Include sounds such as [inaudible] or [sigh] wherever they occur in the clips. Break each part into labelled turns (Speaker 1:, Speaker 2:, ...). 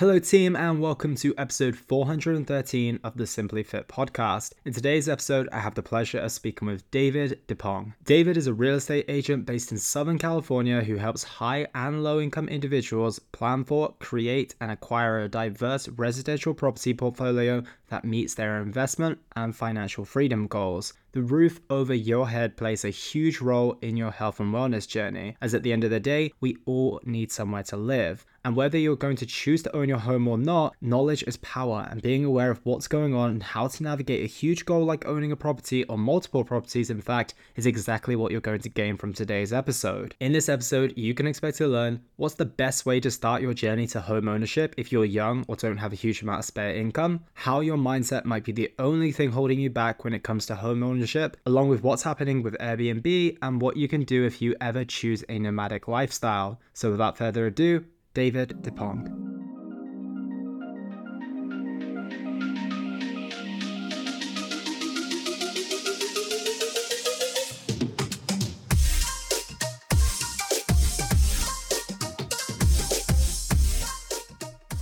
Speaker 1: Hello, team, and welcome to episode 413 of the Simply Fit podcast. In today's episode, I have the pleasure of speaking with David Dippong. David is a real estate agent based in Southern California who helps high and low income individuals plan for, create, and acquire a diverse residential property portfolio that meets their investment and financial freedom goals. The roof over your head plays a huge role in your health and wellness journey, as at the end of the day, we all need somewhere to live. And whether you're going to choose to own your home or not, knowledge is power, and being aware of what's going on and how to navigate a huge goal like owning a property or multiple properties, in fact, is exactly what you're going to gain from today's episode. In this episode, you can expect to learn what's the best way to start your journey to home ownership if you're young or don't have a huge amount of spare income, how your mindset might be the only thing holding you back when it comes to home ownership, along with what's happening with Airbnb and what you can do if you ever choose a nomadic lifestyle. So, without further ado, David Dippong.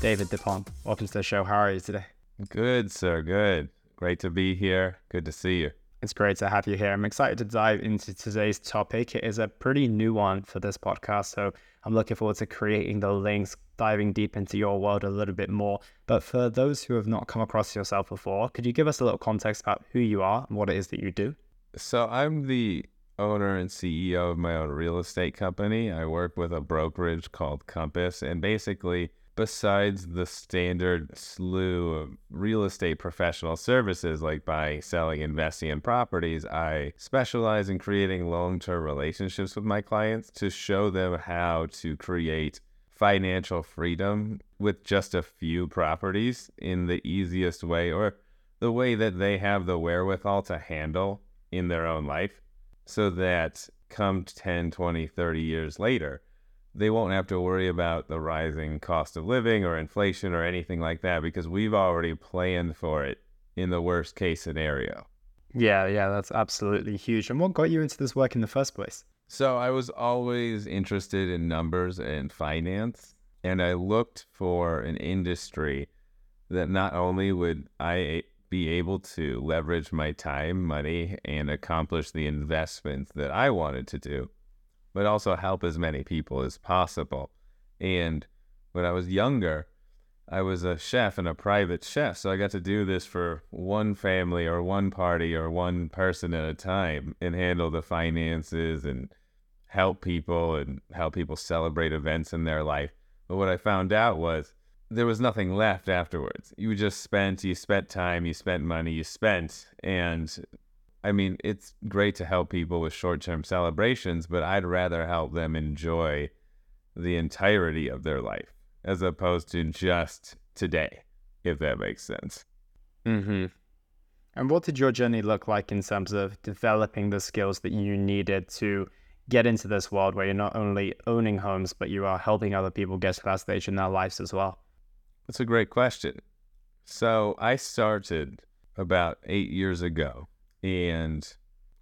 Speaker 1: David Dippong, welcome to the show. How are you today?
Speaker 2: Good, sir. Good. Great to be here. Good to see you.
Speaker 1: It's great to have you here. I'm excited to dive into today's topic. It is a pretty new one for this podcast, so I'm looking forward to creating the links, diving deep into your world a little bit more. But for those who have not come across yourself before, could you give us a little context about who you are and what it is that you do?
Speaker 2: So, I'm the owner and CEO of my own real estate company. I work with a brokerage called Compass, and basically, besides the standard slew of real estate professional services like by selling investing in properties i specialize in creating long-term relationships with my clients to show them how to create financial freedom with just a few properties in the easiest way or the way that they have the wherewithal to handle in their own life so that come 10 20 30 years later they won't have to worry about the rising cost of living or inflation or anything like that because we've already planned for it in the worst case scenario.
Speaker 1: Yeah, yeah, that's absolutely huge. And what got you into this work in the first place?
Speaker 2: So I was always interested in numbers and finance, and I looked for an industry that not only would I be able to leverage my time, money, and accomplish the investments that I wanted to do, but also help as many people as possible. And when I was younger, I was a chef and a private chef. So I got to do this for one family or one party or one person at a time and handle the finances and help people and help people celebrate events in their life. But what I found out was there was nothing left afterwards. You just spent, you spent time, you spent money, you spent, and I mean, it's great to help people with short term celebrations, but I'd rather help them enjoy the entirety of their life as opposed to just today, if that makes sense.
Speaker 1: Mm-hmm. And what did your journey look like in terms of developing the skills that you needed to get into this world where you're not only owning homes, but you are helping other people get to that stage in their lives as well?
Speaker 2: That's a great question. So I started about eight years ago and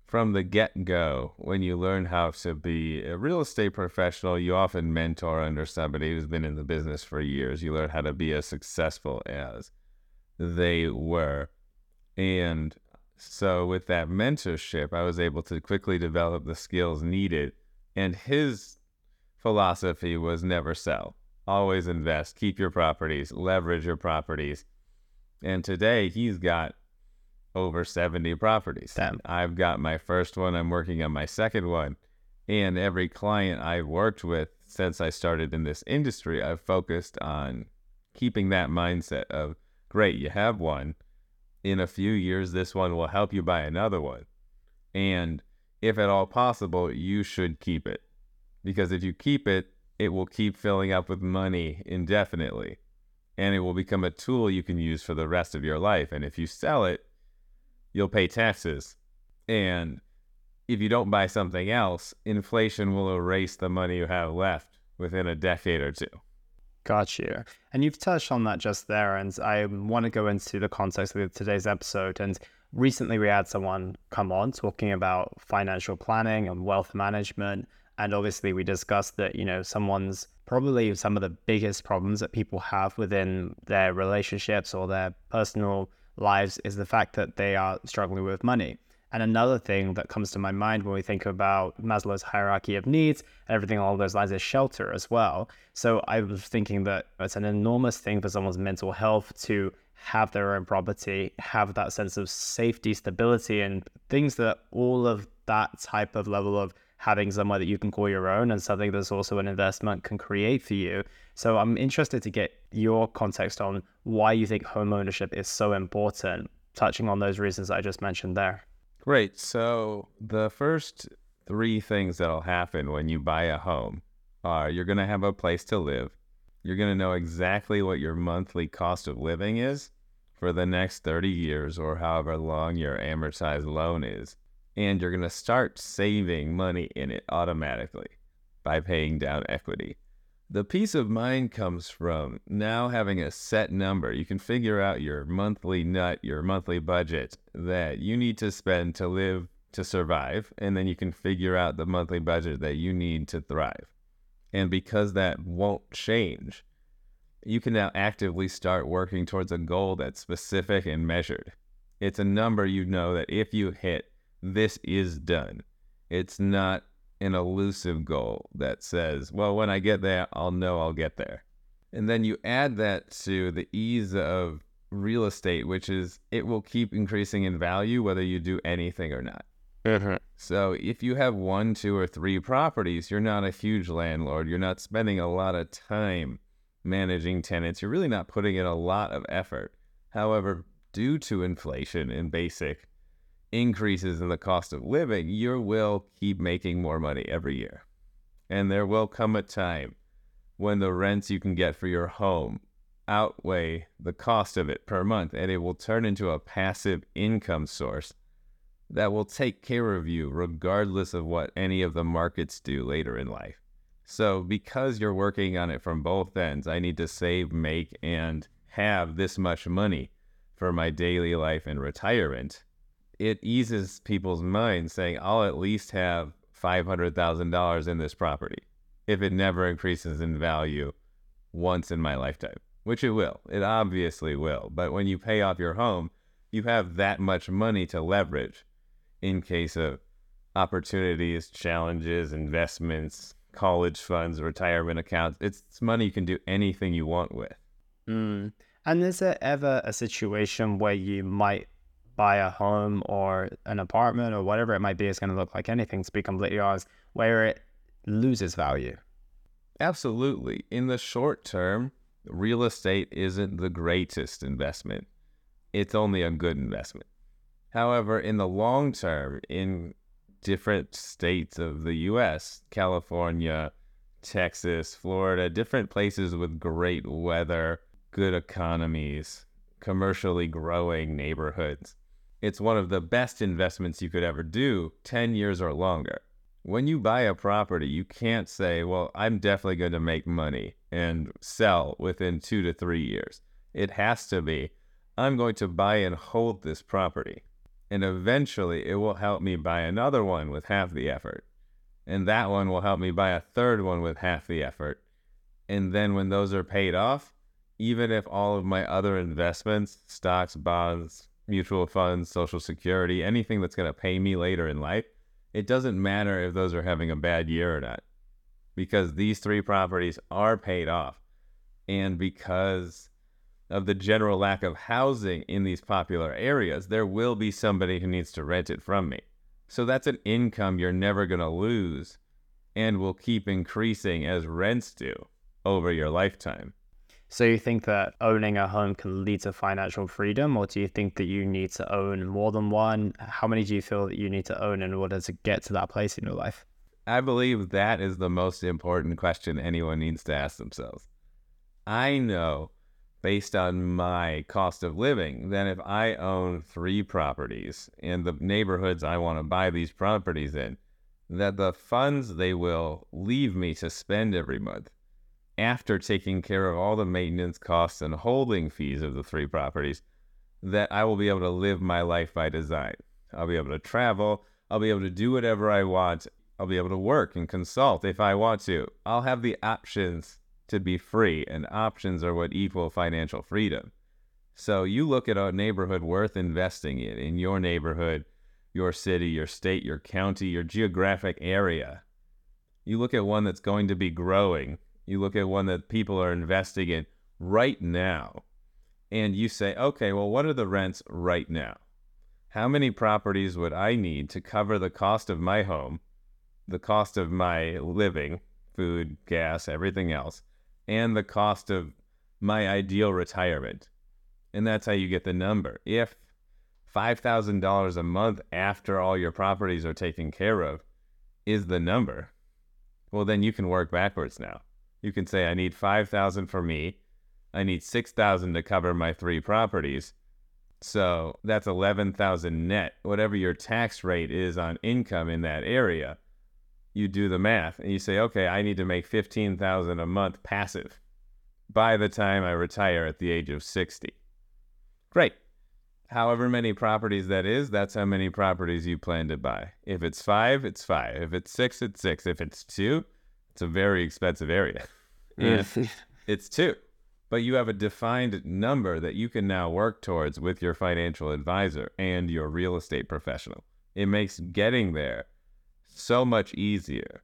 Speaker 2: from the get go, when you learn how to be a real estate professional, you often mentor under somebody who's been in the business for years. You learn how to be as successful as they were. And so, with that mentorship, I was able to quickly develop the skills needed. And his philosophy was never sell, always invest, keep your properties, leverage your properties. And today, he's got over 70 properties.
Speaker 1: Damn.
Speaker 2: I've got my first one, I'm working on my second one. And every client I've worked with since I started in this industry, I've focused on keeping that mindset of great, you have one. In a few years, this one will help you buy another one. And if at all possible, you should keep it. Because if you keep it, it will keep filling up with money indefinitely. And it will become a tool you can use for the rest of your life. And if you sell it, you'll pay taxes. And if you don't buy something else, inflation will erase the money you have left within a decade or two.
Speaker 1: Got you. And you've touched on that just there. And I want to go into the context of today's episode. And recently we had someone come on talking about financial planning and wealth management. And obviously, we discussed that, you know, someone's probably some of the biggest problems that people have within their relationships or their personal lives is the fact that they are struggling with money. And another thing that comes to my mind when we think about Maslow's hierarchy of needs and everything along those lines is shelter as well. So I was thinking that it's an enormous thing for someone's mental health to have their own property, have that sense of safety, stability, and things that all of that type of level of having somewhere that you can call your own and something that's also an investment can create for you. So I'm interested to get your context on why you think home ownership is so important, touching on those reasons I just mentioned there.
Speaker 2: Great. So the first three things that'll happen when you buy a home are you're going to have a place to live. You're going to know exactly what your monthly cost of living is for the next 30 years or however long your amortized loan is. And you're going to start saving money in it automatically by paying down equity. The peace of mind comes from now having a set number. You can figure out your monthly nut, your monthly budget that you need to spend to live to survive. And then you can figure out the monthly budget that you need to thrive. And because that won't change, you can now actively start working towards a goal that's specific and measured. It's a number you know that if you hit, this is done. It's not an elusive goal that says, well, when I get there, I'll know I'll get there. And then you add that to the ease of real estate, which is it will keep increasing in value whether you do anything or not.
Speaker 1: Mm-hmm.
Speaker 2: So if you have one, two, or three properties, you're not a huge landlord. You're not spending a lot of time managing tenants. You're really not putting in a lot of effort. However, due to inflation and basic increases in the cost of living, you will keep making more money every year. And there will come a time when the rents you can get for your home outweigh the cost of it per month, and it will turn into a passive income source that will take care of you regardless of what any of the markets do later in life. So, because you're working on it from both ends, I need to save, make, and have this much money for my daily life and retirement it eases people's minds saying, I'll at least have $500,000 in this property if it never increases in value once in my lifetime, which it will. It obviously will. But when you pay off your home, you have that much money to leverage in case of opportunities, challenges, investments, college funds, retirement accounts. It's, money you can do anything you want with.
Speaker 1: Mm. And is there ever a situation where you might buy a home or an apartment or whatever it might be, it's going to look like anything, to be completely honest, where it loses value.
Speaker 2: Absolutely. In the short term, real estate isn't the greatest investment, it's only a good investment. However, in the long term, in different states of the US, California, Texas, Florida, different places with great weather, good economies, commercially growing neighborhoods, it's one of the best investments you could ever do 10 years or longer. When you buy a property, you can't say, well, I'm definitely going to make money and sell within two to three years. It has to be, I'm going to buy and hold this property. And eventually it will help me buy another one with half the effort. And that one will help me buy a third one with half the effort. And then when those are paid off, even if all of my other investments, stocks, bonds, mutual funds, social security, anything that's going to pay me later in life, it doesn't matter if those are having a bad year or not because these three properties are paid off. And because of the general lack of housing in these popular areas, there will be somebody who needs to rent it from me. So that's an income you're never going to lose and will keep increasing as rents do over your lifetime.
Speaker 1: So you think that owning a home can lead to financial freedom, or do you think that you need to own more than one? How many do you feel that you need to own in order to get to that place in your life?
Speaker 2: I believe that is the most important question anyone needs to ask themselves. I know based on my cost of living that if I own three properties in the neighborhoods I want to buy these properties in, that the funds they will leave me to spend every month after taking care of all the maintenance costs and holding fees of the three properties, that I will be able to live my life by design. I'll be able to travel. I'll be able to do whatever I want I'll be able to work and consult if I want to. I'll have the options to be free, and options are what equal financial freedom. So you look at a neighborhood worth investing in, in your neighborhood, your city, your state, your county, your geographic area. You look at one that's going to be growing. You look at one that people are investing in right now. And you say, okay, well, what are the rents right now? How many properties would I need to cover the cost of my home, the cost of my living, food, gas, everything else, and the cost of my ideal retirement? And that's how you get the number. If $5,000 a month after all your properties are taken care of is the number, well, then you can work backwards now. You can say, I need 5,000 for me. I need 6,000 to cover my three properties. So that's 11,000 net. Whatever your tax rate is on income in that area, you do the math and you say, okay, I need to make 15,000 a month passive by the time I retire at the age of 60. Great. However many properties that is, that's how many properties you plan to buy. If it's five, it's five. If it's six, it's six. If it's two, it's a very expensive area. It's two. But you have a defined number that you can now work towards with your financial advisor and your real estate professional. It makes getting there so much easier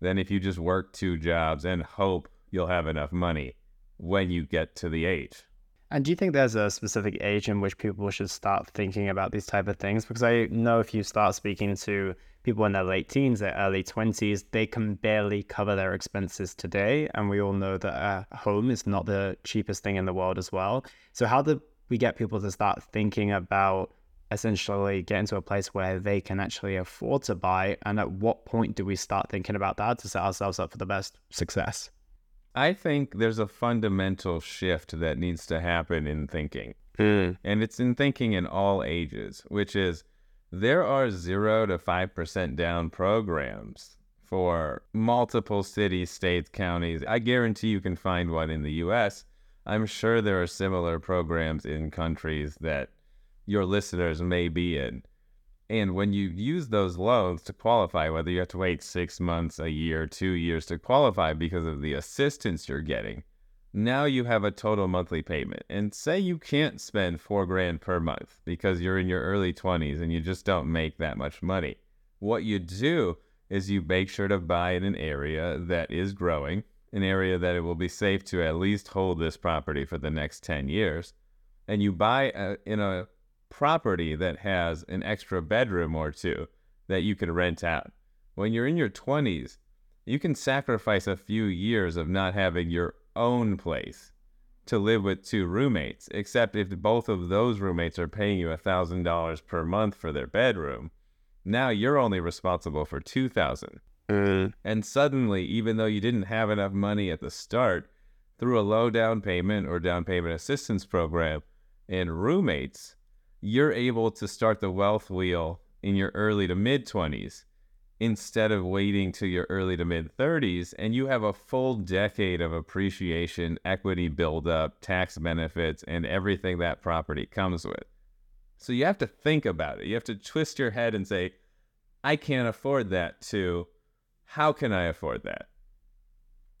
Speaker 2: than if you just work two jobs and hope you'll have enough money when you get to the age.
Speaker 1: And do you think there's a specific age in which people should start thinking about these type of things? Because I know if you start speaking to people in their late teens, their early 20s, they can barely cover their expenses today. And we all know that a home is not the cheapest thing in the world as well. So, how do we get people to start thinking about essentially getting to a place where they can actually afford to buy? And at what point do we start thinking about that to set ourselves up for the best success?
Speaker 2: I think there's a fundamental shift that needs to happen in thinking. Mm. And it's in thinking in all ages, which is there are 0 to 5% down programs for multiple cities, states, counties. I guarantee you can find one in the US. I'm sure there are similar programs in countries that your listeners may be in. And when you use those loans to qualify, whether you have to wait six months, a year, two years to qualify because of the assistance you're getting, now you have a total monthly payment. And say you can't spend four grand per month because you're in your early 20s and you just don't make that much money. What you do is you make sure to buy in an area that is growing, an area that it will be safe to at least hold this property for the next 10 years. And you buy a, in a property that has an extra bedroom or two that you can rent out. When you're in your 20s, you can sacrifice a few years of not having your own place to live with two roommates, except if both of those roommates are paying you $1,000 per month for their bedroom, now you're only responsible for 2000 mm. And suddenly, even though you didn't have enough money at the start, through a low down payment or down payment assistance program and roommates, you're able to start the wealth wheel in your early to mid 20s instead of waiting to your early to mid 30s and you have a full decade of appreciation, equity buildup, tax benefits, and everything that property comes with. So you have to think about it. You have to twist your head and say, I can't afford that, to how can I afford that?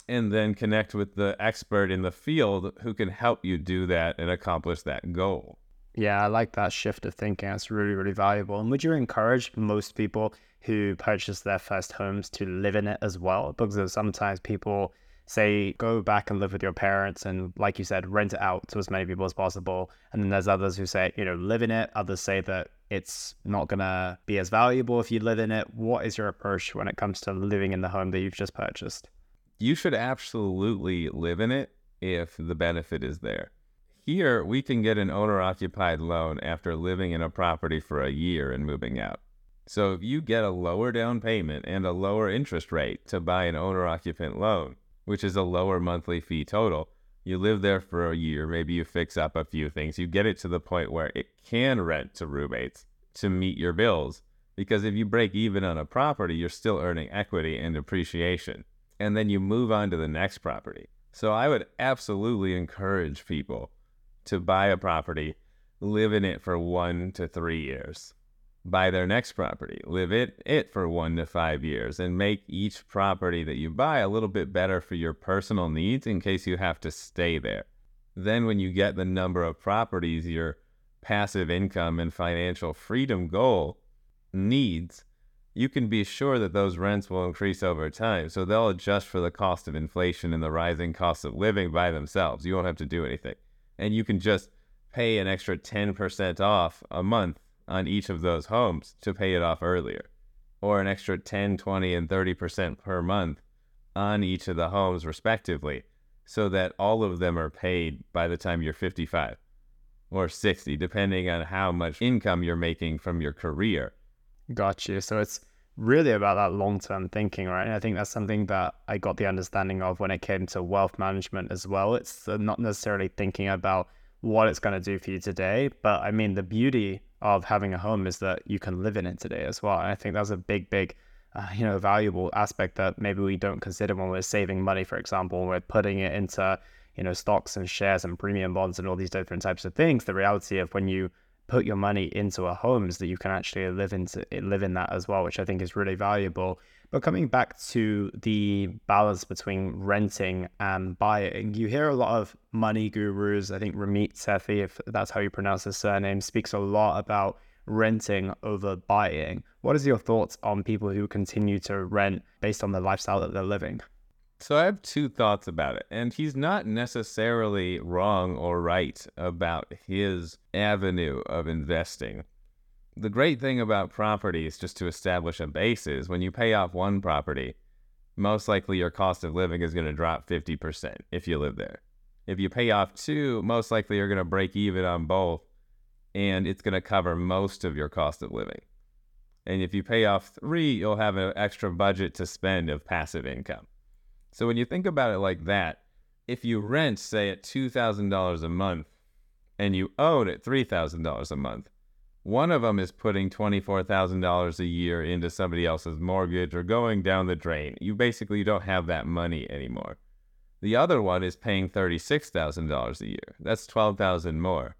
Speaker 2: And then connect with the expert in the field who can help you do that and accomplish that goal.
Speaker 1: Yeah, I like that shift of thinking. It's really, really valuable. And would you encourage most people who purchase their first homes to live in it as well? Because sometimes people say go back and live with your parents and like you said rent it out to as many people as possible and then there's others who say you know live in it others say that it's not going to be as valuable if you live in it what is your approach when it comes to living in the home that you've just purchased
Speaker 2: you should absolutely live in it if the benefit is there here, we can get an owner occupied loan after living in a property for a year and moving out. So if you get a lower down payment and a lower interest rate to buy an owner occupant loan, which is a lower monthly fee total, you live there for a year, maybe you fix up a few things, you get it to the point where it can rent to roommates to meet your bills. Because if you break even on a property, you're still earning equity and appreciation. And then you move on to the next property. So I would absolutely encourage people to buy a property, live in it for one to three years, buy their next property, live it it for 1 to 5 years and make each property that you buy a little bit better for your personal needs in case you have to stay there. Then when you get the number of properties your passive income and financial freedom goal needs, you can be sure that those rents will increase over time. So they'll adjust for the cost of inflation and the rising cost of living by themselves. You won't have to do anything. And you can just pay an extra 10% off a month on each of those homes to pay it off earlier, or an extra 10, 20, and 30% per month on each of the homes, respectively, so that all of them are paid by the time you're 55 or 60, depending on how much income you're making from your career.
Speaker 1: Got you. So it's really about that long term thinking, right? And I think that's something that I got the understanding of when it came to wealth management as well. It's not necessarily thinking about what it's going to do for you today, but I mean, the beauty of having a home is that you can live in it today as well. And I think that's a big, big, uh, you know, valuable aspect that maybe we don't consider when we're saving money, for example, when we're putting it into, you know, stocks and shares and premium bonds and all these different types of things. The reality of when you put your money into a home is that you can actually live into live in that as well, which I think is really valuable. But coming back to the balance between renting and buying, you hear a lot of money gurus. I think Ramit Sethi, if that's how you pronounce his surname, speaks a lot about renting over buying. What is your thoughts on people who continue to rent based on the lifestyle that they're living?
Speaker 2: So I have two thoughts about it. And he's not necessarily wrong or right about his avenue of investing. The great thing about properties, just to establish a base, is when you pay off one property, most likely your cost of living is going to drop 50% if you live there. If you pay off two, most likely you're going to break even on both, and it's going to cover most of your cost of living. And if you pay off three, you'll have an extra budget to spend of passive income. So when you think about it like that, if you rent, say, at $2,000 a month and you own at $3,000 a month, one of them is putting $24,000 a year into somebody else's mortgage or going down the drain. You basically don't have that money anymore. The other one is paying $36,000 a year. That's 12,000 more.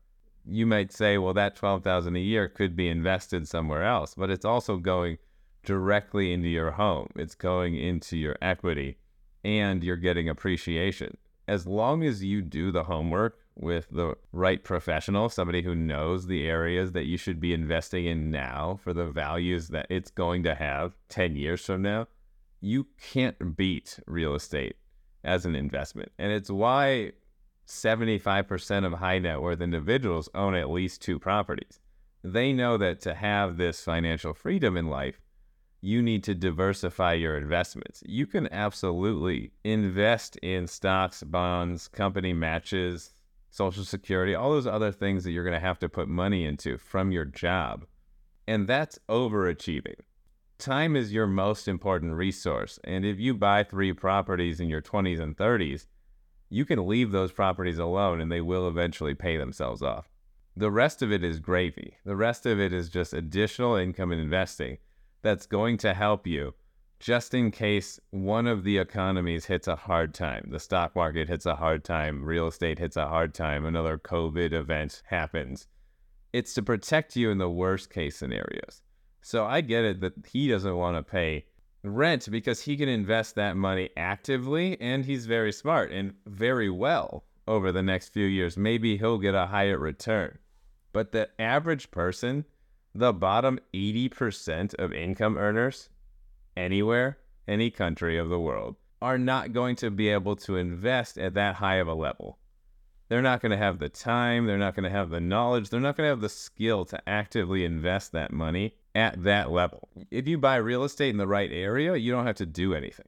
Speaker 2: You might say, well, that 12,000 a year could be invested somewhere else, but it's also going directly into your home. It's going into your equity and you're getting appreciation. As long as you do the homework with the right professional, somebody who knows the areas that you should be investing in now for the values that it's going to have 10 years from now, you can't beat real estate as an investment. And it's why 75% of high net worth individuals own at least two properties. They know that to have this financial freedom in life, you need to diversify your investments. You can absolutely invest in stocks, bonds, company matches, social security, all those other things that you're going to have to put money into from your job. And that's overachieving. Time is your most important resource. And if you buy three properties in your 20s and 30s, you can leave those properties alone and they will eventually pay themselves off. The rest of it is gravy. The rest of it is just additional income and investing that's going to help you just in case one of the economies hits a hard time. The stock market hits a hard time, real estate hits a hard time, another COVID event happens. It's to protect you in the worst case scenarios. So I get it that he doesn't want to pay rent because he can invest that money actively and he's very smart and very well over the next few years. Maybe he'll get a higher return. But the average person the bottom 80% of income earners anywhere, any country of the world, are not going to be able to invest at that high of a level. They're not going to have the time, they're not going to have the knowledge, they're not going to have the skill to actively invest that money at that level. If you buy real estate in the right area, you don't have to do anything.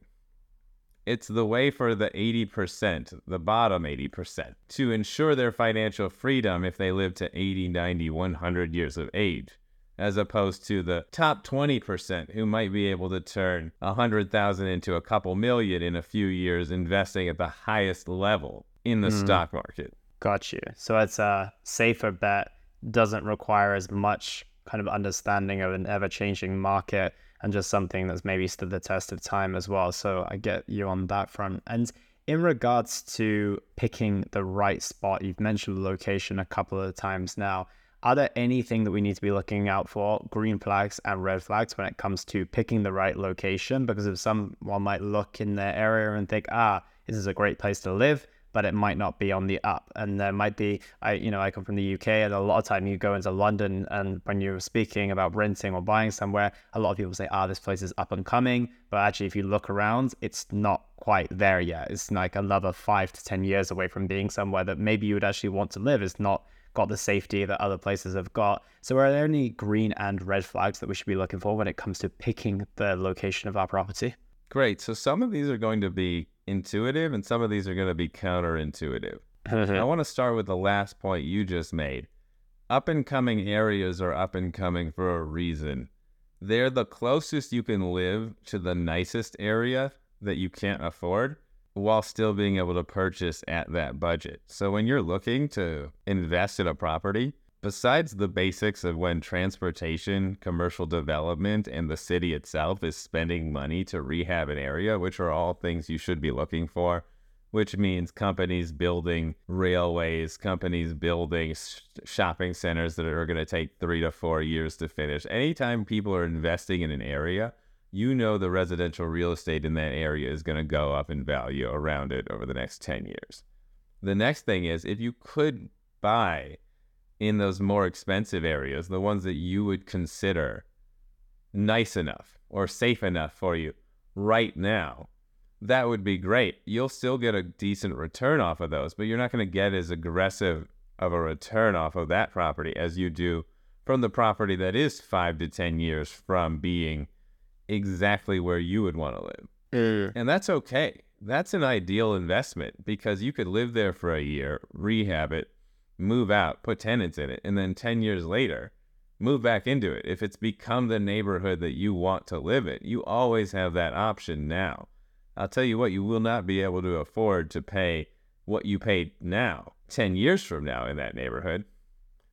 Speaker 2: It's the way for the 80%, the bottom 80%, to ensure their financial freedom if they live to 80, 90, 100 years of age as opposed to the top 20% who might be able to turn 100,000 into a couple million in a few years investing at the highest level in the mm. stock market.
Speaker 1: Got you. So it's a safer bet, doesn't require as much kind of understanding of an ever changing market and just something that's maybe stood the test of time as well. So I get you on that front. And in regards to picking the right spot, you've mentioned location a couple of times now. Are there anything that we need to be looking out for, green flags and red flags, when it comes to picking the right location? Because if someone might look in their area and think, ah, this is a great place to live, but it might not be on the up. And there might be, I, you know, I come from the UK, and a lot of time you go into London, and when you're speaking about renting or buying somewhere, a lot of people say, ah, this place is up and coming. But actually, if you look around, it's not quite there yet. It's like another five to 10 years away from being somewhere that maybe you would actually want to live. It's not got the safety that other places have got. So, are there any green and red flags that we should be looking for when it comes to picking the location of our property?
Speaker 2: Great. So, some of these are going to be intuitive and some of these are going to be counterintuitive. [laughs] I want to start with the last point you just made. Up and coming areas are up and coming for a reason. They're the closest you can live to the nicest area that you can't afford while still being able to purchase at that budget. So when you're looking to invest in a property, besides the basics of when transportation, commercial development, and the city itself is spending money to rehab an area, which are all things you should be looking for, which means companies building railways, companies building sh- shopping centers that are going to take three to four years to finish. Anytime people are investing in an area, you know the residential real estate in that area is going to go up in value around it over the next 10 years. The next thing is if you could buy in those more expensive areas, the ones that you would consider nice enough or safe enough for you right now, that would be great. You'll still get a decent return off of those, but you're not going to get as aggressive of a return off of that property as you do from the property that is five to 10 years from being exactly where you would want to live. Mm. And that's okay. That's an ideal investment because you could live there for a year, rehab it, move out, put tenants in it, and then 10 years later, move back into it. If it's become the neighborhood that you want to live in, you always have that option now. I'll tell you what, you will not be able to afford to pay what you paid now 10 years from now in that neighborhood.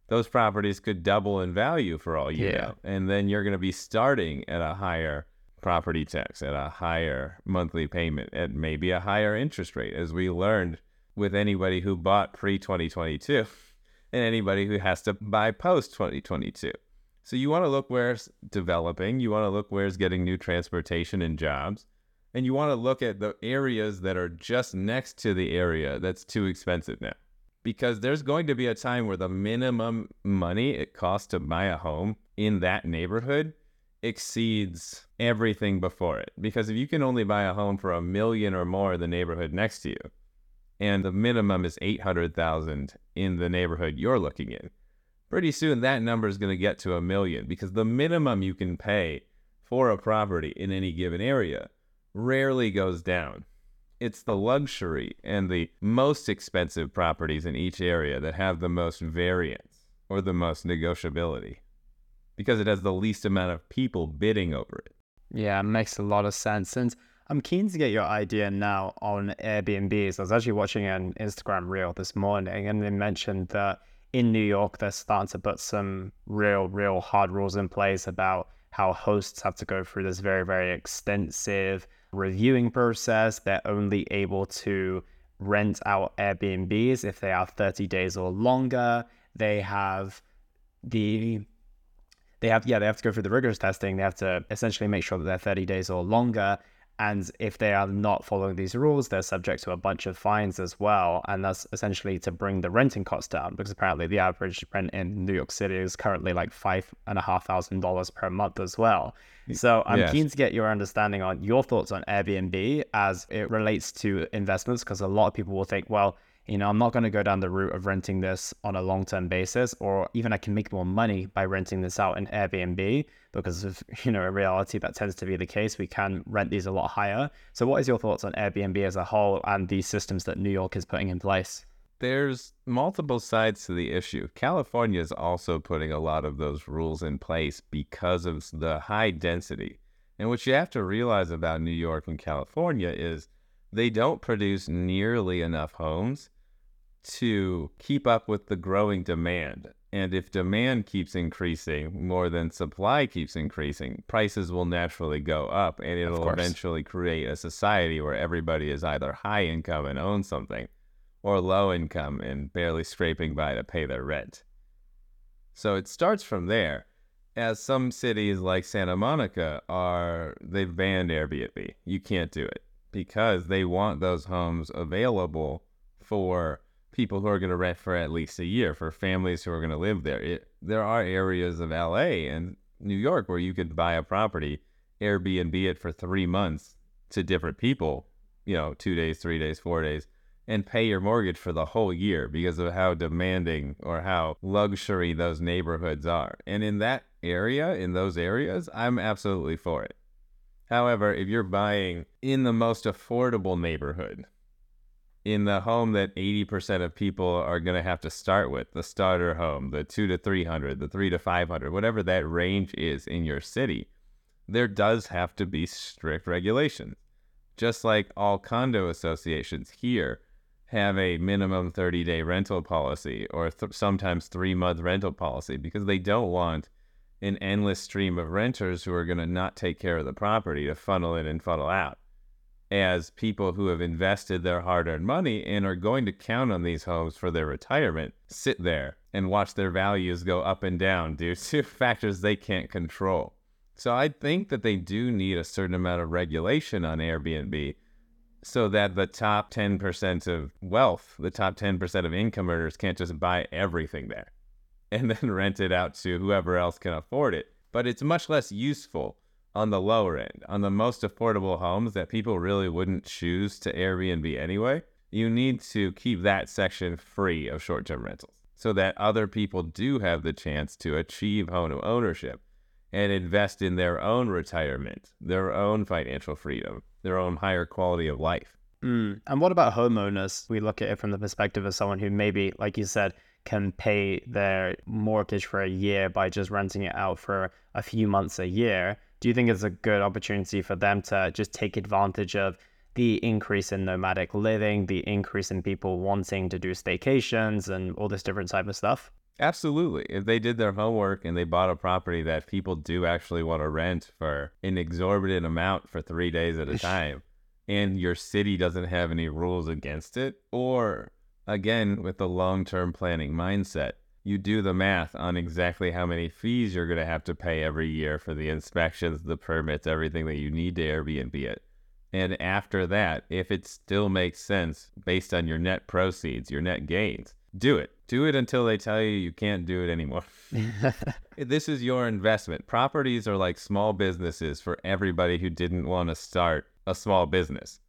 Speaker 2: Those properties could double in value for all you yeah. know. And then you're going to be starting at a higher property tax, at a higher monthly payment, at maybe a higher interest rate, as we learned with anybody who bought pre 2022 and anybody who has to buy post 2022. So you want to look where it's developing, you want to look where it's getting new transportation and jobs, and you want to look at the areas that are just next to the area that's too expensive now. Because there's going to be a time where the minimum money it costs to buy a home in that neighborhood exceeds everything before it. Because if you can only buy a home for a million or more in the neighborhood next to you, and the minimum is 800,000 in the neighborhood you're looking in. Pretty soon that number is going to get to a million because the minimum you can pay for a property in any given area rarely goes down. It's the luxury and the most expensive properties in each area that have the most variance or the most negotiability because it has the least amount of people bidding over it.
Speaker 1: Yeah, it makes a lot of sense. And I'm keen to get your idea now on Airbnbs. I was actually watching an Instagram reel this morning, and they mentioned that in New York, they're starting to put some real, real hard rules in place about how hosts have to go through this very, very extensive reviewing process. They're only able to rent out Airbnbs if they are 30 days or longer. They have the they have yeah they have to go through the rigorous testing they have to essentially make sure that they're 30 days or longer and if they are not following these rules, they're subject to a bunch of fines as well. And that's essentially to bring the renting costs down because apparently the average rent in New York City is currently like five and a half thousand dollars per month as well. So I'm yes. keen to get your understanding on your thoughts on Airbnb as it relates to investments because a lot of people will think, well, you know, I'm not going to go down the route of renting this on a long term basis, or even I can make more money by renting this out in Airbnb because of, [laughs] you know, in reality, that tends to be the case. We can rent these a lot higher. So, what is your thoughts on Airbnb as a whole and these systems that New York is putting in place?
Speaker 2: There's multiple sides to the issue. California is also putting a lot of those rules in place because of the high density. And what you have to realize about New York and California is they don't produce nearly enough homes to keep up with the growing demand. And if demand keeps increasing more than supply keeps increasing, prices will naturally go up and it'll eventually create a society where everybody is either high income and owns something or low income and barely scraping by to pay their rent. So it starts from there. As some cities like Santa Monica are, they've banned Airbnb. You can't do it because they want those homes available for people who are going to rent for at least a year, for families who are going to live there. It, there are areas of LA and New York where you could buy a property, Airbnb it for three months to different people, you know, two days, three days, four days, and pay your mortgage for the whole year because of how demanding or how luxury those neighborhoods are. And in that area, in those areas, I'm absolutely for it. However, if you're buying in the most affordable neighborhood, in the home that 80% of people are going to have to start with, the starter home, the 2 to 300, the 3 to 500, whatever that range is in your city, there does have to be strict regulations. Just like all condo associations here have a minimum 30 day rental policy or th- sometimes three month rental policy because they don't want an endless stream of renters who are going to not take care of the property to funnel in and funnel out as people who have invested their hard earned money and are going to count on these homes for their retirement sit there and watch their values go up and down due [laughs] to factors they can't control. So I think that they do need a certain amount of regulation on Airbnb so that the top 10% of wealth, the top 10% of income earners can't just buy everything there [laughs] and then rent it out to whoever else can afford it. But it's much less useful on the lower end, on the most affordable homes that people really wouldn't choose to Airbnb anyway, you need to keep that section free of short term rentals so that other people do have the chance to achieve home ownership and invest in their own retirement, their own financial freedom, their own higher quality of life.
Speaker 1: Mm. And what about homeowners? We look at it from the perspective of someone who maybe, like you said, can pay their mortgage for a year by just renting it out for a few months a year do you think it's a good opportunity for them to just take advantage of the increase in nomadic living, the increase in people wanting to do staycations and all this different type of stuff?
Speaker 2: Absolutely. If they did their homework and they bought a property that people do actually want to rent for an exorbitant amount for three days at a time, and your city doesn't have any rules against it, or again, with the long term planning mindset, you do the math on exactly how many fees you're going to have to pay every year for the inspections, the permits, everything that you need to Airbnb it. And after that, if it still makes sense based on your net proceeds, your net gains, do it. Do it until they tell you you can't do it anymore. [laughs] [laughs] this is your investment. Properties are like small businesses for everybody who didn't want to start a small business.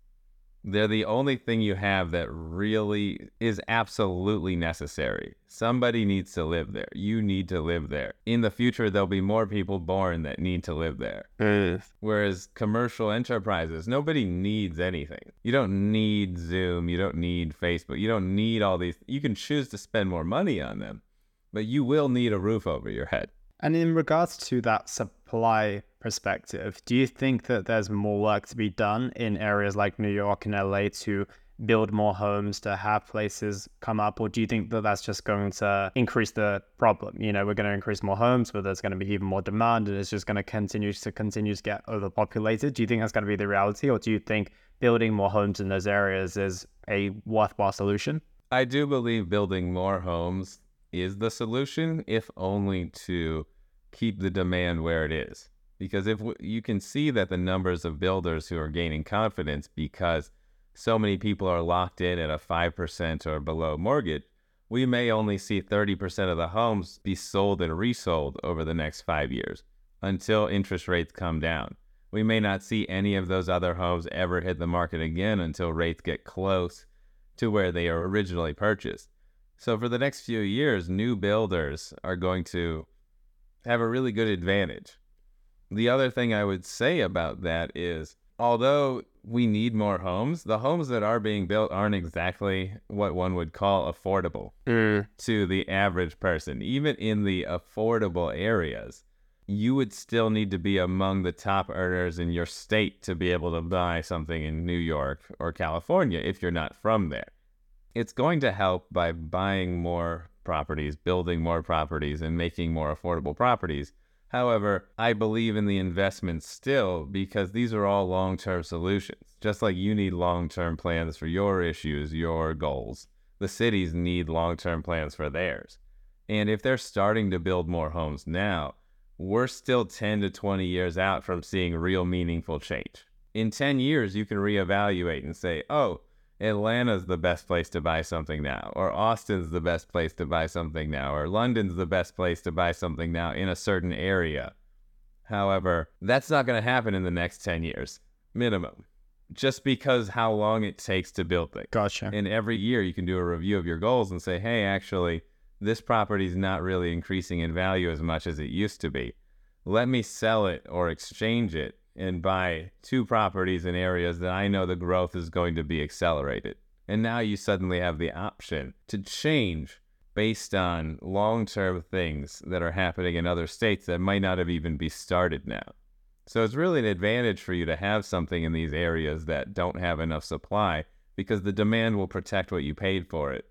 Speaker 2: They're the only thing you have that really is absolutely necessary. Somebody needs to live there. You need to live there. In the future, there'll be more people born that need to live there. Mm. Whereas commercial enterprises, nobody needs anything. You don't need Zoom. You don't need Facebook. You don't need all these. You can choose to spend more money on them, but you will need a roof over your head.
Speaker 1: And in regards to that supply perspective, do you think that there's more work to be done in areas like New York and LA to build more homes, to have places come up? Or do you think that that's just going to increase the problem? You know, we're going to increase more homes, but there's going to be even more demand and it's just going to continue to continue to get overpopulated. Do you think that's going to be the reality? Or do you think building more homes in those areas is a worthwhile solution?
Speaker 2: I do believe building more homes is the solution, if only to keep the demand where it is. Because if w- you can see that the numbers of builders who are gaining confidence because so many people are locked in at a 5% or below mortgage, we may only see 30% of the homes be sold and resold over the next five years until interest rates come down. We may not see any of those other homes ever hit the market again until rates get close to where they are originally purchased. So for the next few years, new builders are going to have a really good advantage. The other thing I would say about that is although we need more homes, the homes that are being built aren't exactly what one would call affordable mm. to the average person. Even in the affordable areas, you would still need to be among the top earners in your state to be able to buy something in New York or California if you're not from there it's going to help by buying more properties, building more properties, and making more affordable properties. However, I believe in the investment still because these are all long term solutions. Just like you need long term plans for your issues, your goals, the cities need long term plans for theirs. And if they're starting to build more homes now, we're still 10 to 20 years out from seeing real meaningful change. In 10 years, you can reevaluate and say, oh, Atlanta's the best place to buy something now, or Austin's the best place to buy something now, or London's the best place to buy something now in a certain area. However, that's not going to happen in the next 10 years, minimum, just because how long it takes to build things.
Speaker 1: Gotcha.
Speaker 2: And every year you can do a review of your goals and say, hey, actually, this property is not really increasing in value as much as it used to be. Let me sell it or exchange it and buy two properties in areas that I know the growth is going to be accelerated. And now you suddenly have the option to change based on long term things that are happening in other states that might not have even be started now. So it's really an advantage for you to have something in these areas that don't have enough supply because the demand will protect what you paid for it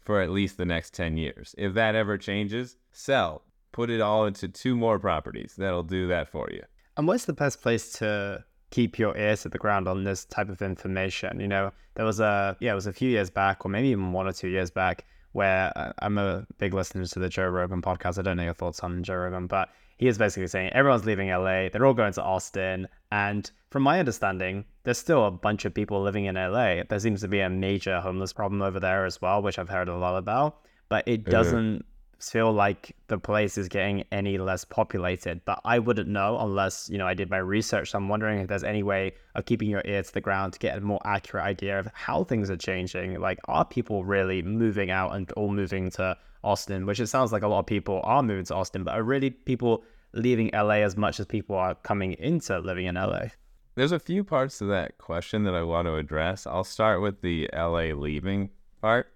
Speaker 2: for at least the next 10 years. If that ever changes, sell. Put it all into two more properties. That'll do that for you.
Speaker 1: And where's the best place to keep your ears to the ground on this type of information? You know, there was a yeah, it was a few years back, or maybe even one or two years back, where I'm a big listener to the Joe Rogan podcast. I don't know your thoughts on Joe Rogan, but he is basically saying everyone's leaving LA, they're all going to Austin, and from my understanding, there's still a bunch of people living in LA. There seems to be a major homeless problem over there as well, which I've heard a lot about, but it doesn't feel like the place is getting any less populated. But I wouldn't know unless, you know, I did my research. So I'm wondering if there's any way of keeping your ear to the ground to get a more accurate idea of how things are changing. Like, are people really moving out and all moving to Austin? Which it sounds like a lot of people are moving to Austin, but are really people leaving LA as much as people are coming into living in LA?
Speaker 2: There's a few parts to that question that I want to address. I'll start with the LA leaving part.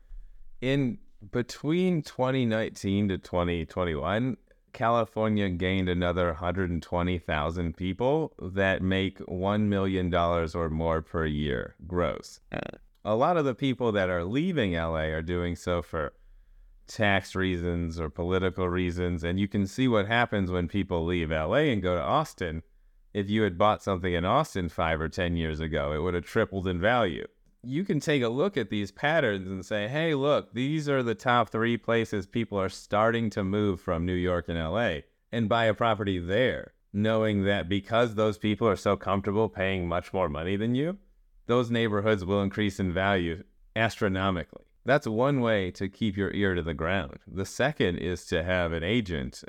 Speaker 2: In between 2019 to 2021, California gained another 120,000 people that make $1 million or more per year gross. A lot of the people that are leaving LA are doing so for tax reasons or political reasons. And you can see what happens when people leave LA and go to Austin. If you had bought something in Austin five or 10 years ago, it would have tripled in value you can take a look at these patterns and say, hey, look, these are the top three places people are starting to move from New York and LA and buy a property there, knowing that because those people are so comfortable paying much more money than you, those neighborhoods will increase in value astronomically. That's one way to keep your ear to the ground. The second is to have an agent,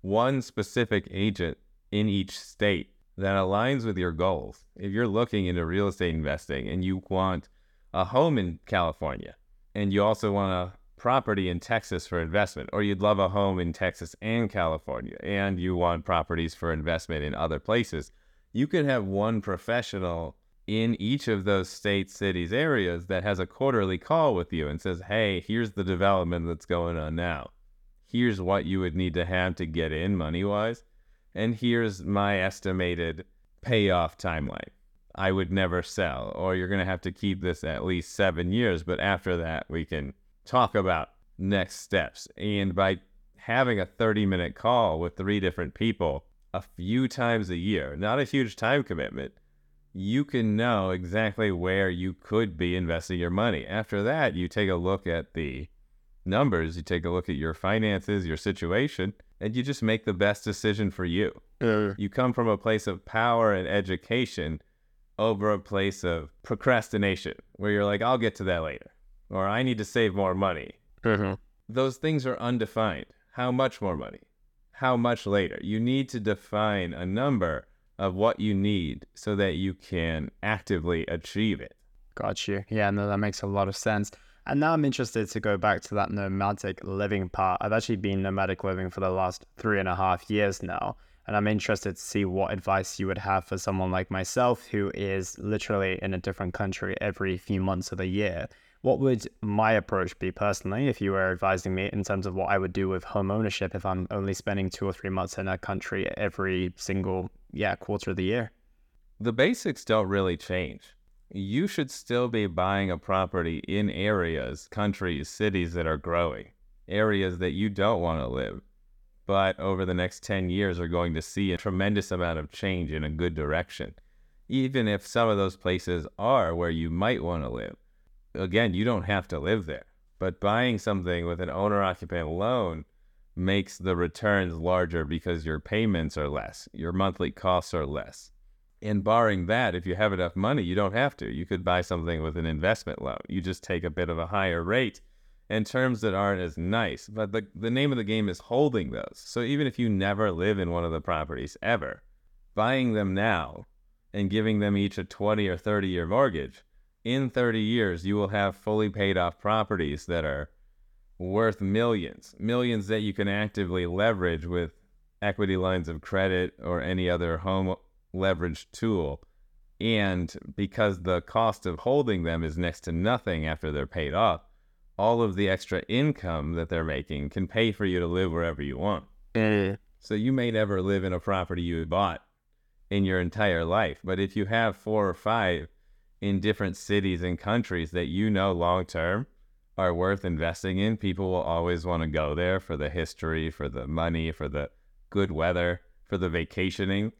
Speaker 2: one specific agent in each state that aligns with your goals. If you're looking into real estate investing and you want a home in California and you also want a property in Texas for investment, or you'd love a home in Texas and California and you want properties for investment in other places, you could have one professional in each of those states, cities, areas that has a quarterly call with you and says, Hey, here's the development that's going on now. Here's what you would need to have to get in money wise and here's my estimated payoff timeline. I would never sell, or you're going to have to keep this at least seven years. But after that, we can talk about next steps. And by having a 30 minute call with three different people a few times a year, not a huge time commitment, you can know exactly where you could be investing your money. After that, you take a look at the numbers, you take a look at your finances, your situation, and you just make the best decision for you. Uh, you come from a place of power and education over a place of procrastination where you're like, I'll get to that later, or I need to save more money. Uh-huh. Those things are undefined. How much more money? How much later? You need to define a number of what you need so that you can actively achieve it.
Speaker 1: Got you. Yeah, no, that makes a lot of sense. And now I'm interested to go back to that nomadic living part. I've actually been nomadic living for the last three and a half years now. And I'm interested to see what advice you would have for someone like myself who is literally in a different country every few months of the year. What would my approach be personally if you were advising me in terms of what I would do with home ownership if I'm only spending two or three months in a country every single yeah quarter of the year?
Speaker 2: The basics don't really change you should still be buying a property in areas, countries, cities that are growing, areas that you don't want to live, but over the next 10 years are going to see a tremendous amount of change in a good direction. Even if some of those places are where you might want to live, again, you don't have to live there. But buying something with an owner occupant loan makes the returns larger because your payments are less, your monthly costs are less. And barring that, if you have enough money, you don't have to. You could buy something with an investment loan. You just take a bit of a higher rate and terms that aren't as nice. But the, the name of the game is holding those. So even if you never live in one of the properties ever, buying them now and giving them each a 20 or 30 year mortgage, in 30 years, you will have fully paid off properties that are worth millions, millions that you can actively leverage with equity lines of credit or any other home leverage tool. And because the cost of holding them is next to nothing after they're paid off, all of the extra income that they're making can pay for you to live wherever you want.
Speaker 1: Mm.
Speaker 2: So you may never live in a property you bought in your entire life, but if you have four or five in different cities and countries that you know long term are worth investing in, people will always want to go there for the history, for the money, for the good weather, for the vacationing.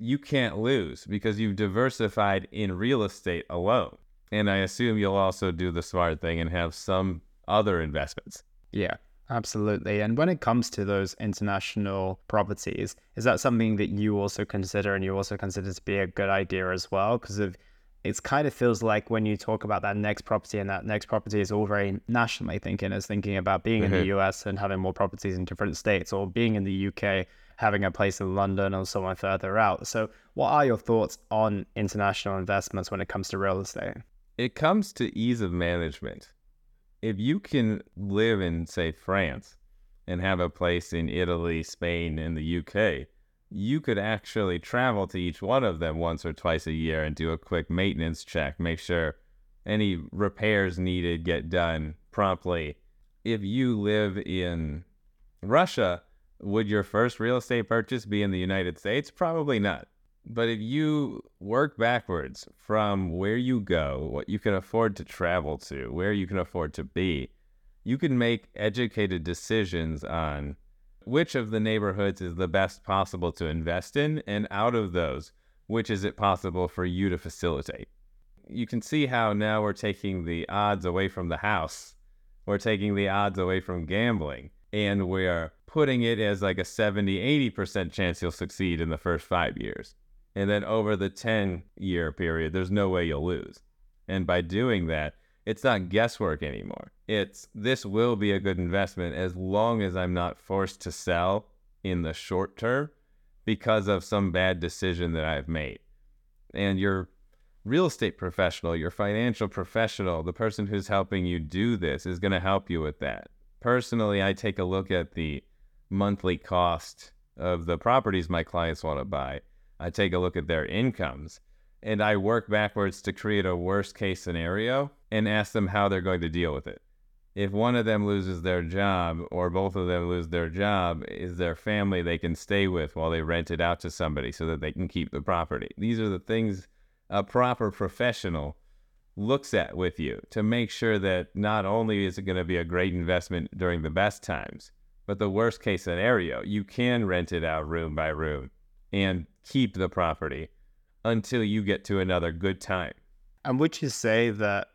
Speaker 2: You can't lose because you've diversified in real estate alone. And I assume you'll also do the smart thing and have some other investments.
Speaker 1: Yeah, absolutely. And when it comes to those international properties, is that something that you also consider and you also consider to be a good idea as well? Because of it kind of feels like when you talk about that next property and that next property is all very nationally thinking as thinking about being mm-hmm. in the US and having more properties in different states or being in the UK having a place in London or somewhere further out. So what are your thoughts on international investments when it comes to real estate?
Speaker 2: It comes to ease of management. If you can live in say France and have a place in Italy, Spain, and the UK, you could actually travel to each one of them once or twice a year and do a quick maintenance check, make sure any repairs needed get done promptly. If you live in Russia, would your first real estate purchase be in the United States? Probably not. But if you work backwards from where you go, what you can afford to travel to, where you can afford to be, you can make educated decisions on which of the neighborhoods is the best possible to invest in, and out of those, which is it possible for you to facilitate? You can see how now we're taking the odds away from the house, we're taking the odds away from gambling, and we're putting it as like a 70, 80% chance you'll succeed in the first five years. And then over the 10 year period, there's no way you'll lose. And by doing that, it's not guesswork anymore. It's this will be a good investment as long as I'm not forced to sell in the short term because of some bad decision that I've made. And your real estate professional, your financial professional, the person who's helping you do this is going to help you with that. Personally, I take a look at the monthly cost of the properties my clients want to buy. I take a look at their incomes and I work backwards to create a worst case scenario and ask them how they're going to deal with it. If one of them loses their job or both of them lose their job, is there family they can stay with while they rent it out to somebody so that they can keep the property? These are the things a proper professional looks at with you to make sure that not only is it going to be a great investment during the best times, but the worst case scenario, you can rent it out room by room and keep the property until you get to another good time.
Speaker 1: And would you say that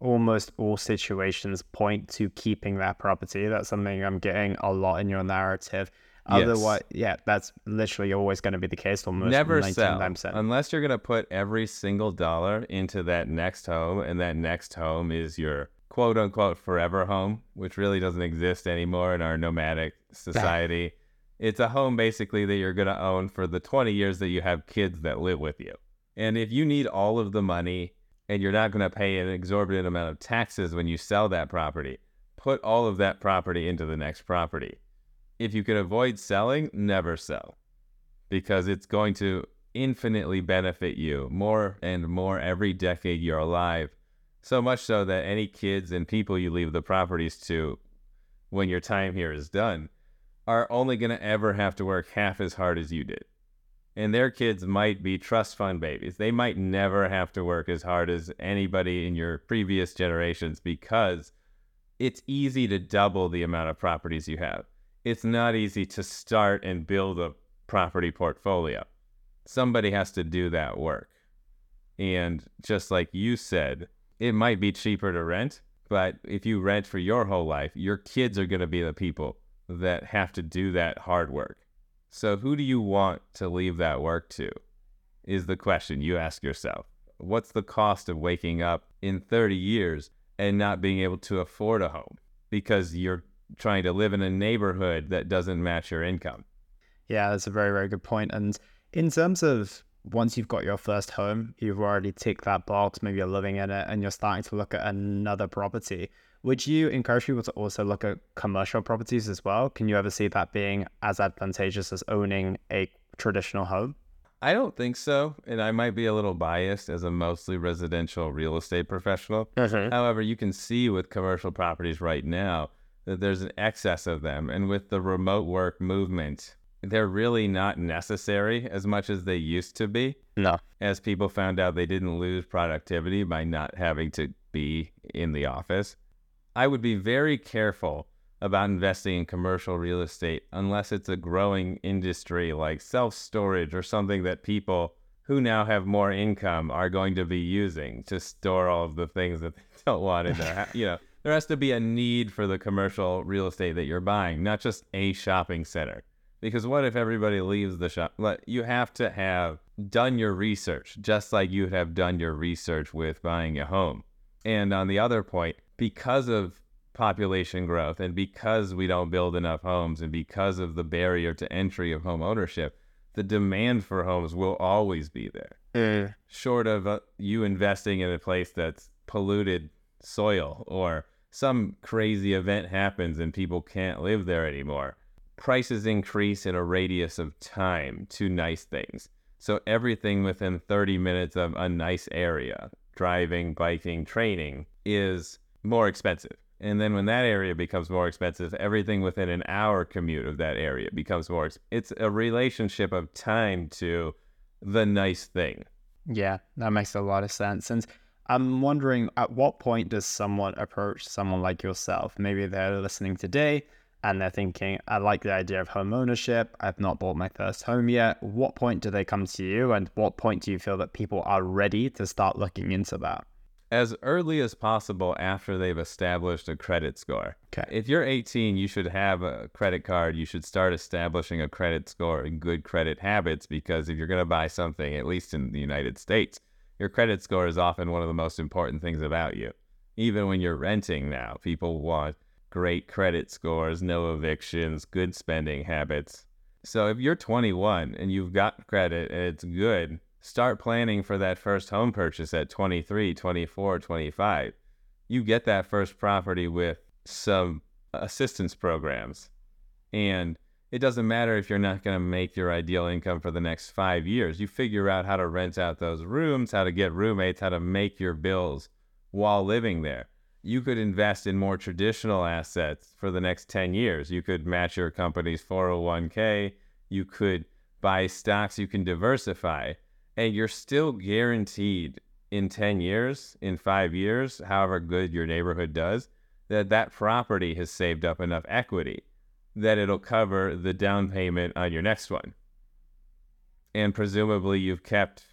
Speaker 1: almost all situations point to keeping that property? That's something I'm getting a lot in your narrative. Otherwise, yes. yeah, that's literally always going to be the case. Almost
Speaker 2: never sell unless you're going to put every single dollar into that next home, and that next home is your quote unquote forever home, which really doesn't exist anymore in our nomadic society. It's a home basically that you're going to own for the 20 years that you have kids that live with you. And if you need all of the money and you're not going to pay an exorbitant amount of taxes when you sell that property, put all of that property into the next property. If you can avoid selling, never sell because it's going to infinitely benefit you more and more every decade you're alive. So much so that any kids and people you leave the properties to when your time here is done are only going to ever have to work half as hard as you did. And their kids might be trust fund babies. They might never have to work as hard as anybody in your previous generations because it's easy to double the amount of properties you have. It's not easy to start and build a property portfolio. Somebody has to do that work. And just like you said, it might be cheaper to rent, but if you rent for your whole life, your kids are going to be the people that have to do that hard work. So, who do you want to leave that work to? Is the question you ask yourself. What's the cost of waking up in 30 years and not being able to afford a home because you're trying to live in a neighborhood that doesn't match your income?
Speaker 1: Yeah, that's a very, very good point. And in terms of once you've got your first home, you've already ticked that box, maybe you're living in it, and you're starting to look at another property. Would you encourage people to also look at commercial properties as well? Can you ever see that being as advantageous as owning a traditional home?
Speaker 2: I don't think so. And I might be a little biased as a mostly residential real estate professional.
Speaker 1: Mm-hmm.
Speaker 2: However, you can see with commercial properties right now that there's an excess of them. And with the remote work movement, they're really not necessary as much as they used to be.
Speaker 1: No.
Speaker 2: As people found out they didn't lose productivity by not having to be in the office. I would be very careful about investing in commercial real estate unless it's a growing industry like self storage or something that people who now have more income are going to be using to store all of the things that [laughs] they don't want in their house. You know, there has to be a need for the commercial real estate that you're buying, not just a shopping center. Because what if everybody leaves the shop? You have to have done your research, just like you have done your research with buying a home. And on the other point, because of population growth and because we don't build enough homes and because of the barrier to entry of home ownership, the demand for homes will always be there.
Speaker 1: Mm.
Speaker 2: Short of uh, you investing in a place that's polluted soil or some crazy event happens and people can't live there anymore prices increase in a radius of time to nice things. So everything within 30 minutes of a nice area, driving, biking, training, is more expensive. And then when that area becomes more expensive, everything within an hour commute of that area becomes more. Ex- it's a relationship of time to the nice thing.
Speaker 1: Yeah, that makes a lot of sense. And I'm wondering at what point does someone approach someone like yourself? Maybe they're listening today and they're thinking, I like the idea of home ownership. I've not bought my first home yet. What point do they come to you? And what point do you feel that people are ready to start looking into that?
Speaker 2: As early as possible after they've established a credit score.
Speaker 1: Okay.
Speaker 2: If you're 18, you should have a credit card. You should start establishing a credit score and good credit habits because if you're going to buy something, at least in the United States, your credit score is often one of the most important things about you. Even when you're renting now, people want great credit scores, no evictions, good spending habits. So if you're 21 and you've got credit and it's good, start planning for that first home purchase at 23, 24, 25. You get that first property with some assistance programs. And it doesn't matter if you're not going to make your ideal income for the next five years. You figure out how to rent out those rooms, how to get roommates, how to make your bills while living there you could invest in more traditional assets for the next 10 years. You could match your company's 401k, you could buy stocks, you can diversify, and you're still guaranteed in 10 years, in 5 years, however good your neighborhood does, that that property has saved up enough equity that it'll cover the down payment on your next one. And presumably you've kept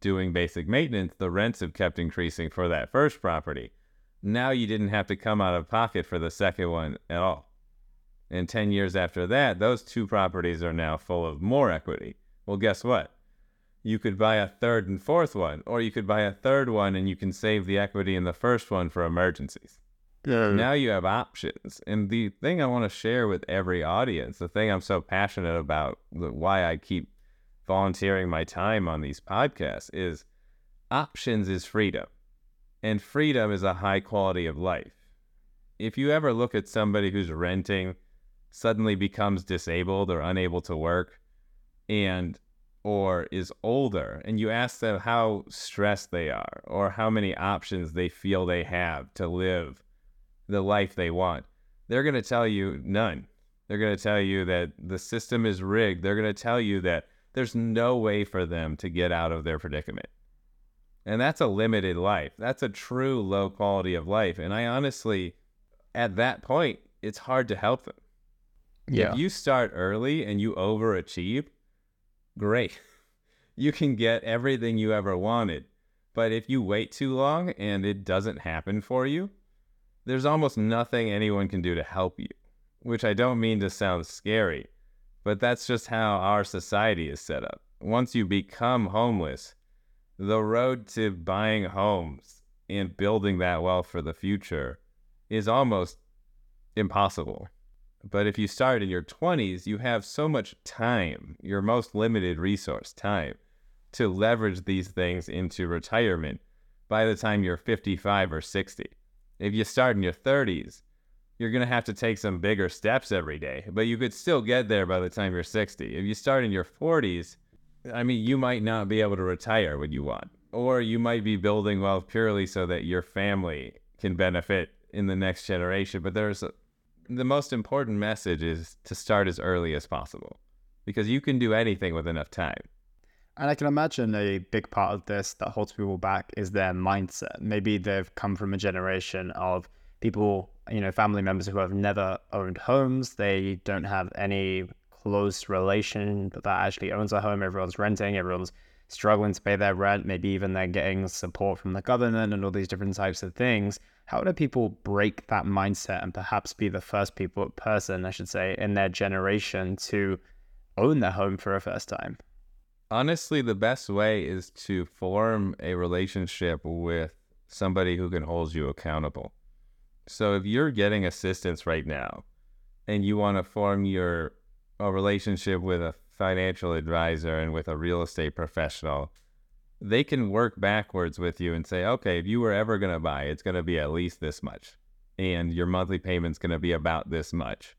Speaker 2: doing basic maintenance, the rents have kept increasing for that first property now you didn't have to come out of pocket for the second one at all. And 10 years after that, those two properties are now full of more equity. Well, guess what? You could buy a third and fourth one, or you could buy a third one and you can save the equity in the first one for emergencies.
Speaker 1: Yeah.
Speaker 2: Now you have options. And the thing I want to share with every audience, the thing I'm so passionate about, why I keep volunteering my time on these podcasts, is options is freedom and freedom is a high quality of life. If you ever look at somebody who's renting, suddenly becomes disabled or unable to work, and or is older, and you ask them how stressed they are or how many options they feel they have to live the life they want, they're going to tell you none. They're going to tell you that the system is rigged. They're going to tell you that there's no way for them to get out of their predicament. And that's a limited life. That's a true low quality of life. And I honestly, at that point, it's hard to help them.
Speaker 1: Yeah.
Speaker 2: If you start early and you overachieve, great. [laughs] You can get everything you ever wanted. But if you wait too long and it doesn't happen for you, there's almost nothing anyone can do to help you. which I don't mean to sound scary, but that's just how our society is set up. Once you become homeless, the road to buying homes and building that wealth for the future is almost impossible. But if you start in your 20s, you have so much time, your most limited resource, time, to leverage these things into retirement by the time you're 55 or 60. If you start in your 30s, you're going to have to take some bigger steps every day, but you could still get there by the time you're 60. If you start in your 40s, I mean, you might not be able to retire when you want, or you might be building wealth purely so that your family can benefit in the next generation. But there's a, the most important message is to start as early as possible because you can do anything with enough time.
Speaker 1: And I can imagine a big part of this that holds people back is their mindset. Maybe they've come from a generation of people, you know, family members who have never owned homes. They don't have any close relation that actually owns a home. Everyone's renting, everyone's struggling to pay their rent. Maybe even they're getting support from the government and all these different types of things. How do people break that mindset and perhaps be the first people, person, I should say, in their generation to own their home for a first time?
Speaker 2: Honestly, the best way is to form a relationship with somebody who can hold you accountable. So if you're getting assistance right now and you want to form your a relationship with a financial advisor and with a real estate professional, they can work backwards with you and say, okay, if you were ever going to buy, it's going to be at least this much. And your monthly payment's going to be about this much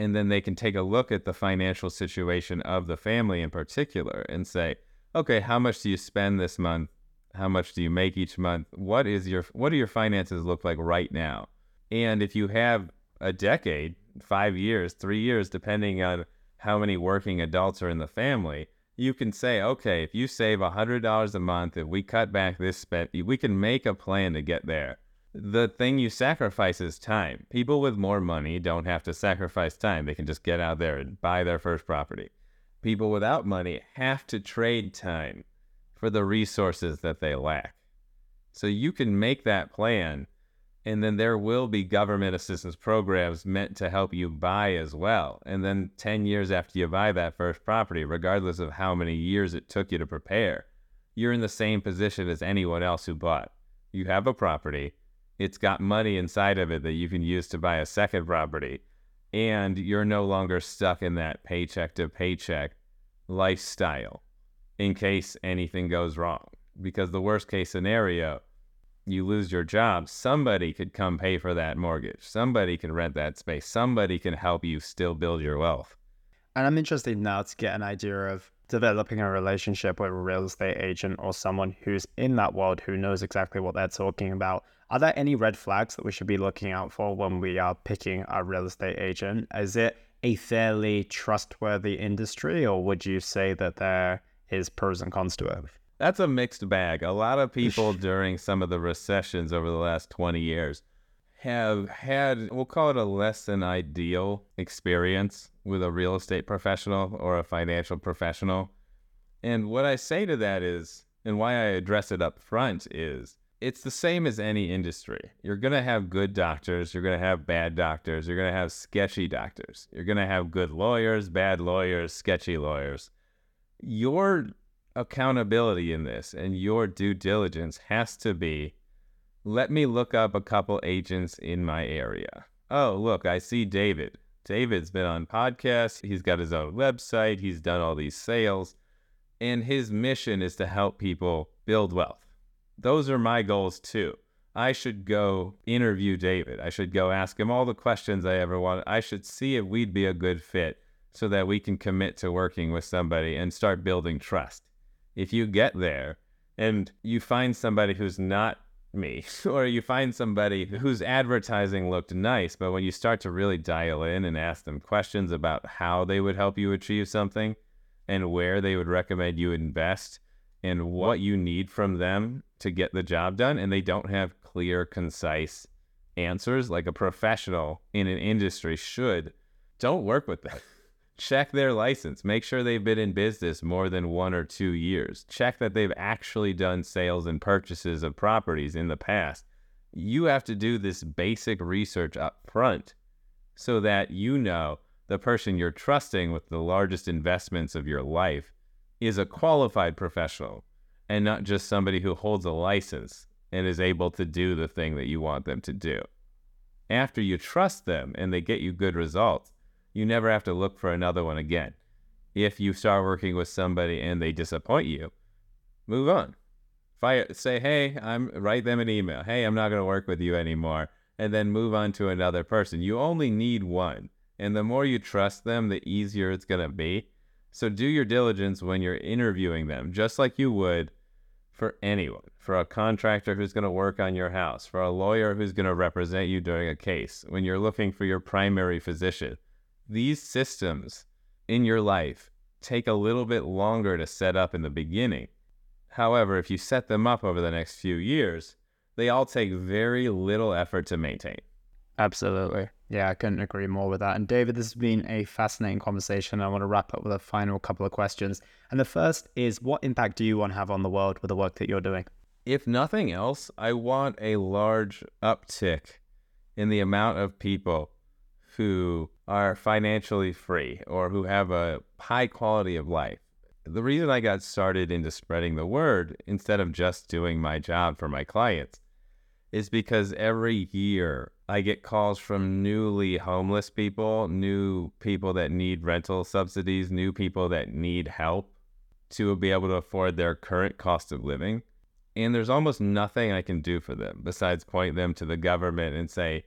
Speaker 2: and then they can take a look at the financial situation of the family in particular and say, okay, how much do you spend this month? How much do you make each month? What is your what do your finances look like right now? And if you have a decade, 5 years, 3 years depending on how many working adults are in the family, you can say, okay, if you save $100 a month, if we cut back this spend, we can make a plan to get there the thing you sacrifice is time. People with more money don't have to sacrifice time. They can just get out there and buy their first property. People without money have to trade time for the resources that they lack. So you can make that plan, and then there will be government assistance programs meant to help you buy as well. And then 10 years after you buy that first property, regardless of how many years it took you to prepare, you're in the same position as anyone else who bought. You have a property it's got money inside of it that you can use to buy a second property. And you're no longer stuck in that paycheck to paycheck lifestyle in case anything goes wrong. Because the worst case scenario, you lose your job, somebody could come pay for that mortgage. Somebody can rent that space. Somebody can help you still build your wealth.
Speaker 1: And I'm interested now to get an idea of developing a relationship with a real estate agent or someone who's in that world who knows exactly what they're talking about. Are there any red flags that we should be looking out for when we are picking a real estate agent? Is it a fairly trustworthy industry, or would you say that there is pros and cons to it?
Speaker 2: That's a mixed bag. A lot of people during some of the recessions over the last 20 years have had, we'll call it a less than ideal experience with a real estate professional or a financial professional. And what I say to that is, and why I address it up front is, it's the same as any industry. You're going to have good doctors, you're going to have bad doctors, you're going to have sketchy doctors. You're going to have good lawyers, bad lawyers, sketchy lawyers. Your accountability in this and your due diligence has to be let me look up a couple agents in my area. Oh, look, I see David. David's been on podcasts, he's got his own website, he's done all these sales, and his mission is to help people build wealth those are my goals too. I should go interview David. I should go ask him all the questions I ever wanted. I should see if we'd be a good fit so that we can commit to working with somebody and start building trust. If you get there and you find somebody who's not me, [laughs] or you find somebody whose advertising looked nice, but when you start to really dial in and ask them questions about how they would help you achieve something and where they would recommend you invest and what you need from them to get the job done and they don't have clear, concise answers like a professional in an industry should, don't work with them. Check their license. Make sure they've been in business more than one or two years. Check that they've actually done sales and purchases of properties in the past. You have to do this basic research up front so that you know the person you're trusting with the largest investments of your life is a qualified professional and not just somebody who holds a license and is able to do the thing that you want them to do. After you trust them and they get you good results, you never have to look for another one again. If you start working with somebody and they disappoint you, move on. Fire, say, hey, I'm write them an email. Hey, I'm not going to work with you anymore, and then move on to another person. You only need one, and the more you trust them, the easier it's going to be. So do your diligence when you're interviewing them, just like you would for anyone, for a contractor who's going to work on your house, for a lawyer who's going to represent you during a case, when you're looking for your primary physician. These systems in your life take a little bit longer to set up in the beginning. However, if you set them up over the next few years, they all take very little effort to maintain.
Speaker 1: Absolutely. Yeah, I couldn't agree more with that. And David, this has been a fascinating conversation. I want to wrap up with a final couple of questions. And the first is what impact do you want to have on the world with the work that you're doing?
Speaker 2: If nothing else, I want a large uptick in the amount of people who are financially free or who have a high quality of life. The reason I got started into spreading the word instead of just doing my job for my clients is because every year I get calls from newly homeless people, new people that need rental subsidies, new people that need help to be able to afford their current cost of living. And there's almost nothing I can do for them besides point them to the government and say,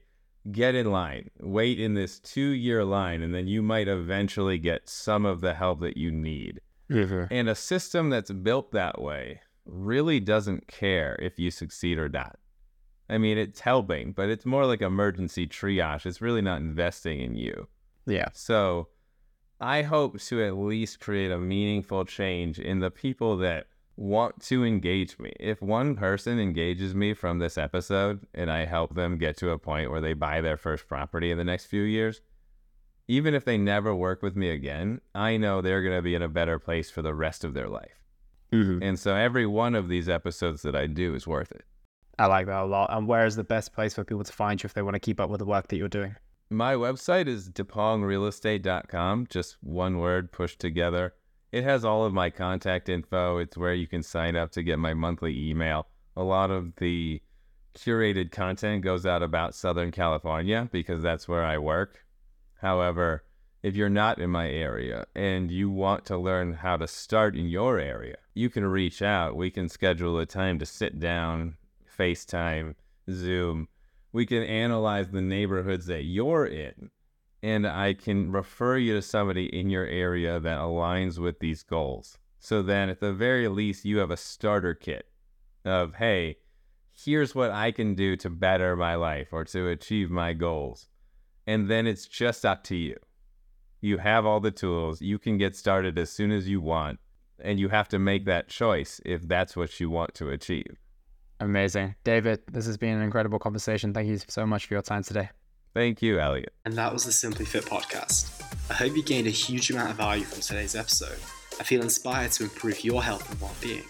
Speaker 2: get in line, wait in this two year line, and then you might eventually get some of the help that you need. Mm-hmm. And a system that's built that way really doesn't care if you succeed or not. I mean, it's helping, but it's more like emergency triage. It's really not investing in you.
Speaker 1: Yeah.
Speaker 2: So I hope to at least create a meaningful change in the people that want to engage me. If one person engages me from this episode and I help them get to a point where they buy their first property in the next few years, even if they never work with me again, I know they're going to be in a better place for the rest of their life. Mm-hmm. And so every one of these episodes that I do is worth it.
Speaker 1: I like that a lot. And where is the best place for people to find you if they want to keep up with the work that you're doing?
Speaker 2: My website is dippongrealestate.com, just one word pushed together. It has all of my contact info. It's where you can sign up to get my monthly email. A lot of the curated content goes out about Southern California because that's where I work. However, if you're not in my area and you want to learn how to start in your area, you can reach out. We can schedule a time to sit down, FaceTime, Zoom. We can analyze the neighborhoods that you're in and I can refer you to somebody in your area that aligns with these goals. So then, at the very least, you have a starter kit of, hey, here's what I can do to better my life or to achieve my goals. And then it's just up to you. You have all the tools, you can get started as soon as you want, and you have to make that choice if that's what you want to achieve.
Speaker 1: Amazing. David, this has been an incredible conversation. Thank you so much for your time today.
Speaker 2: Thank you, Elliot.
Speaker 3: And that was the Simply Fit podcast. I hope you gained a huge amount of value from today's episode. I feel inspired to improve your health and well-being.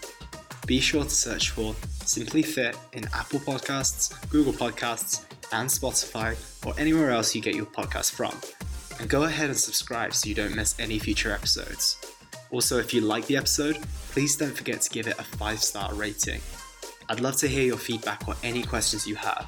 Speaker 3: Be sure to search for Simply Fit in Apple Podcasts, Google Podcasts, and Spotify, or anywhere else you get your podcast from. And go ahead and subscribe so you don't miss any future episodes. Also, if you like the episode, please don't forget to give it a five star rating. I'd love to hear your feedback or any questions you have.